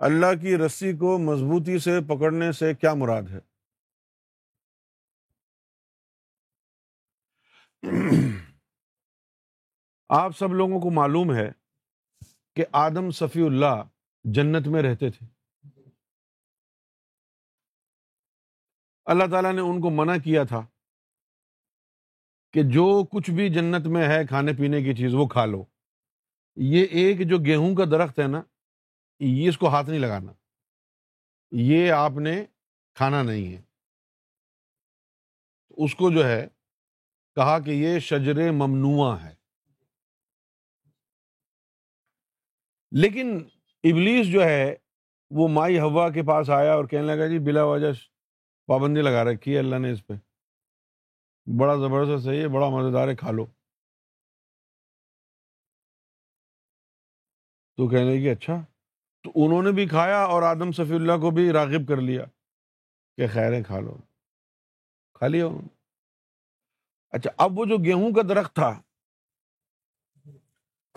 اللہ کی رسی کو مضبوطی سے پکڑنے سے کیا مراد ہے؟ آپ سب لوگوں کو معلوم ہے کہ آدم صفی اللہ جنت میں رہتے تھے۔ اللہ تعالیٰ نے ان کو منع کیا تھا کہ جو کچھ بھی جنت میں ہے کھانے پینے کی چیز وہ کھا لو۔ یہ ایک جو گیہوں کا درخت ہے نا یہ اس کو ہاتھ نہیں لگانا۔ یہ آپ نے کھانا نہیں ہے۔ اس کو جو ہے کہا کہ یہ شجر ممنوع ہے۔ لیکن ابلیس جو ہے وہ مائی ہوا کے پاس آیا اور کہنے لگا جی بلا وجہ پابندی لگا رکھی ہے اللہ نے اس پہ۔ بڑا زبردست ہے یہ، بڑا مزیدار ہے، کھا لو۔ تو کہنے کی اچھا۔ تو انہوں نے بھی کھایا اور آدم صفی اللہ کو بھی راغب کر لیا کہ خیریں کھا لو۔ کھا لیا انہوں نے۔ اچھا اب وہ جو گیہوں کا درخت تھا،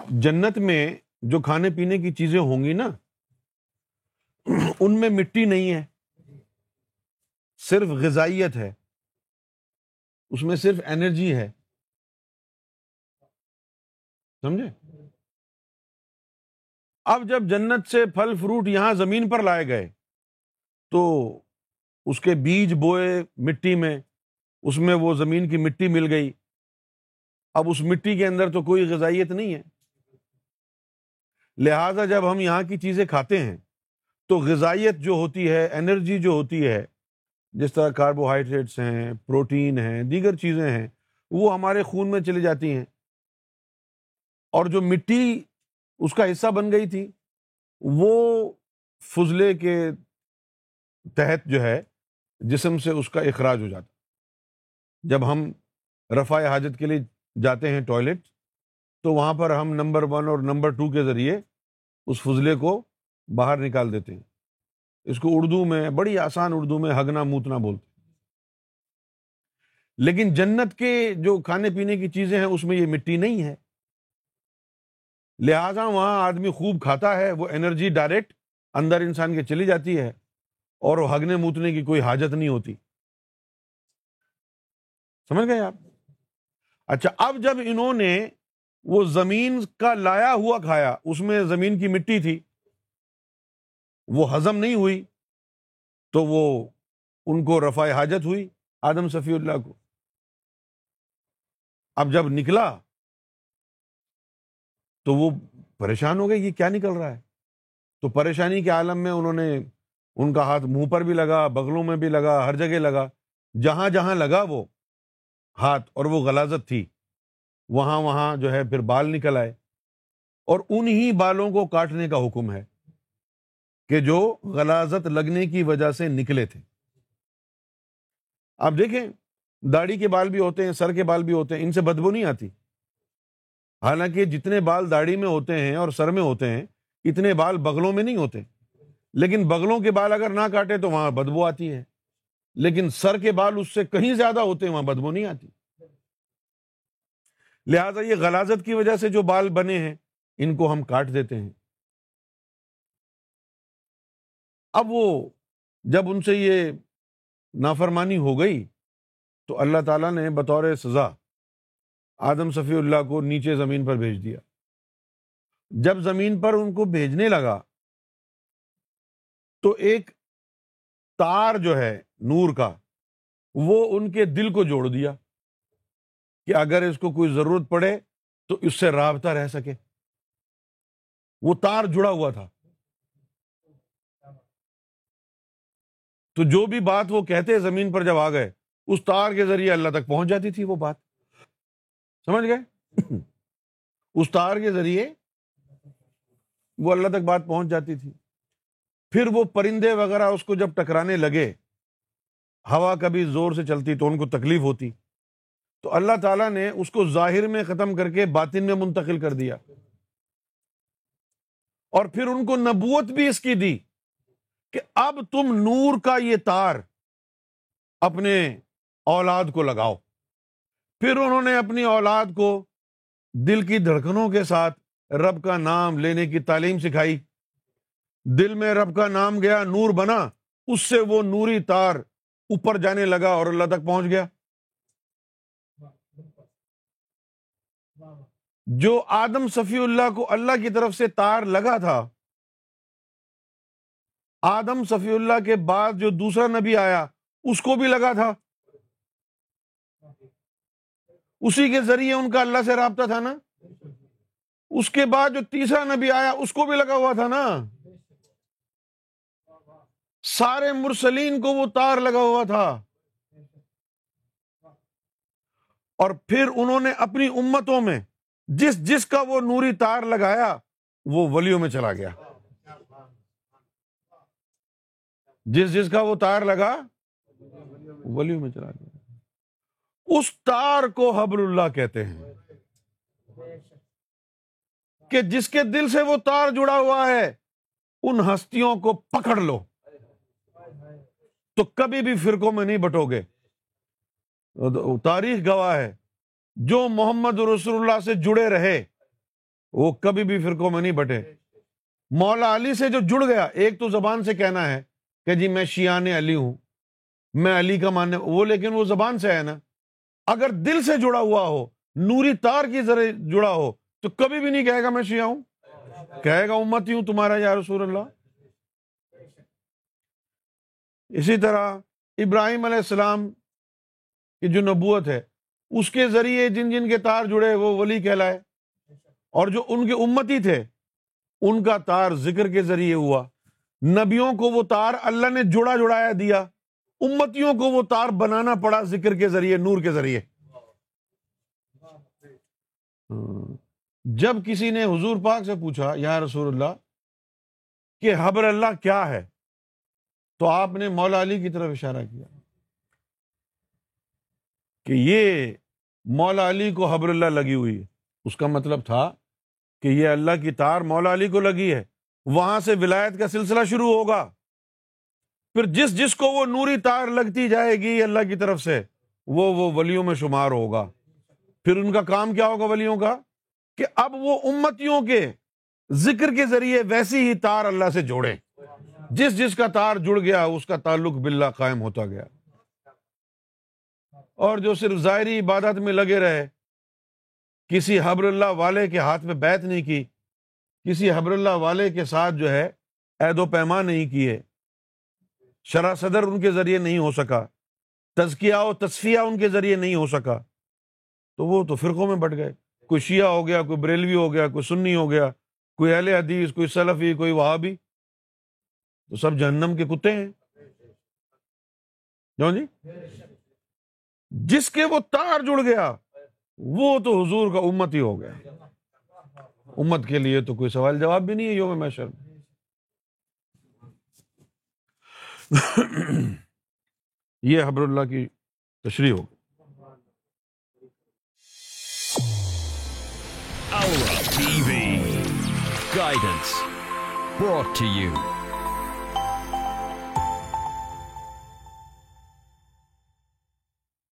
جنت میں جو کھانے پینے کی چیزیں ہوں گی نا، ان میں مٹی نہیں ہے، صرف غذائیت ہے، اس میں صرف انرجی ہے۔ سمجھے؟ اب جب جنت سے پھل فروٹ یہاں زمین پر لائے گئے، تو اس کے بیج بوئے مٹی میں، اس میں وہ زمین کی مٹی مل گئی۔ اب اس مٹی کے اندر تو کوئی غذائیت نہیں ہے۔ لہذا جب ہم یہاں کی چیزیں کھاتے ہیں، تو غذائیت جو ہوتی ہے، انرجی جو ہوتی ہے، جس طرح کاربوہائیڈریٹس ہیں، پروٹین ہیں، دیگر چیزیں ہیں، وہ ہمارے خون میں چلی جاتی ہیں۔ اور جو مٹی اس کا حصہ بن گئی تھی۔ وہ فضلے کے تحت جو ہے، جسم سے اس کا اخراج ہو جاتا۔ جب ہم رفع حاجت کے لیے جاتے ہیں ٹوائلٹ، تو وہاں پر ہم نمبر ون اور نمبر ٹو کے ذریعے اس فضلے کو باہر نکال دیتے ہیں۔ اس کو اردو میں، بڑی آسان اردو میں ہگنا موتنا بولتے ہیں۔ لیکن جنت کے جو کھانے پینے کی چیزیں ہیں، اس میں یہ مٹی نہیں ہے۔ لہذا وہاں آدمی خوب کھاتا ہے، وہ انرجی ڈائریکٹ اندر انسان کے چلی جاتی ہے اور وہ ہگنے موتنے کی کوئی حاجت نہیں ہوتی۔ سمجھ گئے آپ؟ اچھا اب جب انہوں نے وہ زمین کا لایا ہوا کھایا، اس میں زمین کی مٹی تھی، وہ ہزم نہیں ہوئی، تو وہ ان کو رفع حاجت ہوئی آدم صفی اللہ کو۔ اب جب نکلا تو وہ پریشان ہو گئے یہ کیا نکل رہا ہے؟ تو پریشانی کے عالم میں انہوں نے ان کا ہاتھ منہ پر بھی لگا، بغلوں میں بھی لگا، ہر جگہ لگا، جہاں جہاں لگا وہ ہاتھ اور وہ غلازت تھی، وہاں وہاں جو ہے پھر بال نکل آئے۔ اور انہی بالوں کو کاٹنے کا حکم ہے کہ جو غلازت لگنے کی وجہ سے نکلے تھے۔ آپ دیکھیں، داڑھی کے بال بھی ہوتے ہیں، سر کے بال بھی ہوتے ہیں، ان سے بدبو نہیں آتی۔ حالانکہ جتنے بال داڑھی میں ہوتے ہیں اور سر میں ہوتے ہیں، اتنے بال بغلوں میں نہیں ہوتے۔ لیکن بغلوں کے بال اگر نہ کاٹے تو وہاں بدبو آتی ہے۔ لیکن سر کے بال اس سے کہیں زیادہ ہوتے ہیں، وہاں بدبو نہیں آتی۔ لہذا یہ غلازت کی وجہ سے جو بال بنے ہیں، ان کو ہم کاٹ دیتے ہیں۔ اب وہ جب ان سے یہ نافرمانی ہو گئی، تو اللہ تعالیٰ نے بطور سزا آدم صفی اللہ کو نیچے زمین پر بھیج دیا۔ جب زمین پر ان کو بھیجنے لگا، تو ایک تار جو ہے نور کا، وہ ان کے دل کو جوڑ دیا کہ اگر اس کو کوئی ضرورت پڑے تو اس سے رابطہ رہ سکے۔ وہ تار جڑا ہوا تھا۔ تو جو بھی بات وہ کہتے زمین پر جب آ گئے، اس تار کے ذریعے اللہ تک پہنچ جاتی تھی وہ بات۔ سمجھ گئے؟ اس تار کے ذریعے وہ اللہ تک بات پہنچ جاتی تھی۔ پھر وہ پرندے وغیرہ اس کو جب ٹکرانے لگے، ہوا کبھی زور سے چلتی تو ان کو تکلیف ہوتی۔ تو اللہ تعالیٰ نے اس کو ظاہر میں ختم کر کے باطن میں منتقل کر دیا۔ اور پھر ان کو نبوت بھی اس کی دی کہ اب تم نور کا یہ تار اپنے اولاد کو لگاؤ۔ پھر انہوں نے اپنی اولاد کو دل کی دھڑکنوں کے ساتھ رب کا نام لینے کی تعلیم سکھائی۔ دل میں رب کا نام گیا، نور بنا، اس سے وہ نوری تار اوپر جانے لگا اور اللہ تک پہنچ گیا۔ جو آدم صفی اللہ کو اللہ کی طرف سے تار لگا تھا، آدم صفی اللہ کے بعد جو دوسرا نبی آیا، اس کو بھی لگا تھا۔ اسی کے ذریعے ان کا اللہ سے رابطہ تھا نا؟ اس کے بعد جو تیسرا نبی آیا، اس کو بھی لگا ہوا تھا نا؟ سارے مرسلین کو وہ تار لگا ہوا تھا۔ اور پھر انہوں نے اپنی امتوں میں جس جس کا وہ نوری تار لگایا، وہ ولیوں میں چلا گیا۔ جس جس کا وہ تار لگا ولیوں میں چلا گیا۔ اس تار کو حبر اللہ کہتے ہیں۔ کہ جس کے دل سے وہ تار جڑا ہوا ہے، ان ہستیوں کو پکڑ لو۔ تو کبھی بھی فرقوں میں نہیں بٹو گے۔ تاریخ گواہ ہے۔ جو محمد رسول اللہ سے جڑے رہے، وہ کبھی بھی فرقوں میں نہیں بٹے۔ مولا علی سے جو جڑ گیا، ایک تو زبان سے کہنا ہے کہ جی میں شیان علی ہوں۔ میں علی کا ماننے، وہ لیکن وہ زبان سے ہے نا۔ اگر دل سے جڑا ہوا ہو، نوری تار کی ذریعے جڑا ہو، تو کبھی بھی نہیں کہے گا میں شیعہ ہوں۔ کہے گا امتی ہوں تمہارا یا رسول اللہ۔ اسی طرح ابراہیم علیہ السلام کی جو نبوت ہے، اس کے ذریعے جن جن کے تار جڑے، وہ ولی کہلائے۔ اور جو ان کے امتی تھے، ان کا تار ذکر کے ذریعے ہوا۔ نبیوں کو وہ تار اللہ نے جڑا جڑایا دیا۔ امتیوں کو وہ تار بنانا پڑا ذکر کے ذریعے، نور کے ذریعے۔ جب کسی نے حضور پاک سے پوچھا، یا رسول اللہ، کہ حبر اللہ کیا ہے؟ تو آپ نے مولا علی کی طرف اشارہ کیا کہ یہ مولا علی کو حبر اللہ لگی ہوئی ہے۔ اس کا مطلب تھا کہ یہ اللہ کی تار مولا علی کو لگی ہے۔ وہاں سے ولایت کا سلسلہ شروع ہوگا۔ پھر جس جس کو وہ نوری تار لگتی جائے گی اللہ کی طرف سے، وہ وہ ولیوں میں شمار ہوگا۔ پھر ان کا کام کیا ہوگا ولیوں کا؟ کہ اب وہ امتیوں کے ذکر کے ذریعے ویسی ہی تار اللہ سے جوڑے جس جس کا تار جڑ گیا، اس کا تعلق باللہ قائم ہوتا گیا۔ اور جو صرف ظاہری عبادت میں لگے رہے، کسی حبر اللہ والے کے ہاتھ میں بیت نہیں کی، کسی حبر اللہ والے کے ساتھ جو ہے، عید و پیما نہیں کیے۔ شرح صدر ان کے ذریعے نہیں ہو سکا، تزکیہ و تصفیہ ان کے ذریعے نہیں ہو سکا۔ تو وہ تو فرقوں میں بٹ گئے۔ کوئی شیعہ ہو گیا، کوئی بریلوی ہو گیا، کوئی سنی ہو گیا، کوئی اہل حدیث، کوئی سلفی، کوئی وہابی۔ تو سب جہنم کے کتے ہیں۔ جی۔ جس کے وہ تار جڑ گیا، وہ تو حضور کا امت ہی ہو گیا۔ امت کے لیے تو کوئی سوال جواب بھی نہیں ہے یوم محشر یہ حبر اللہ کی تشریح ہو گائیڈنس بروٹ ٹو یو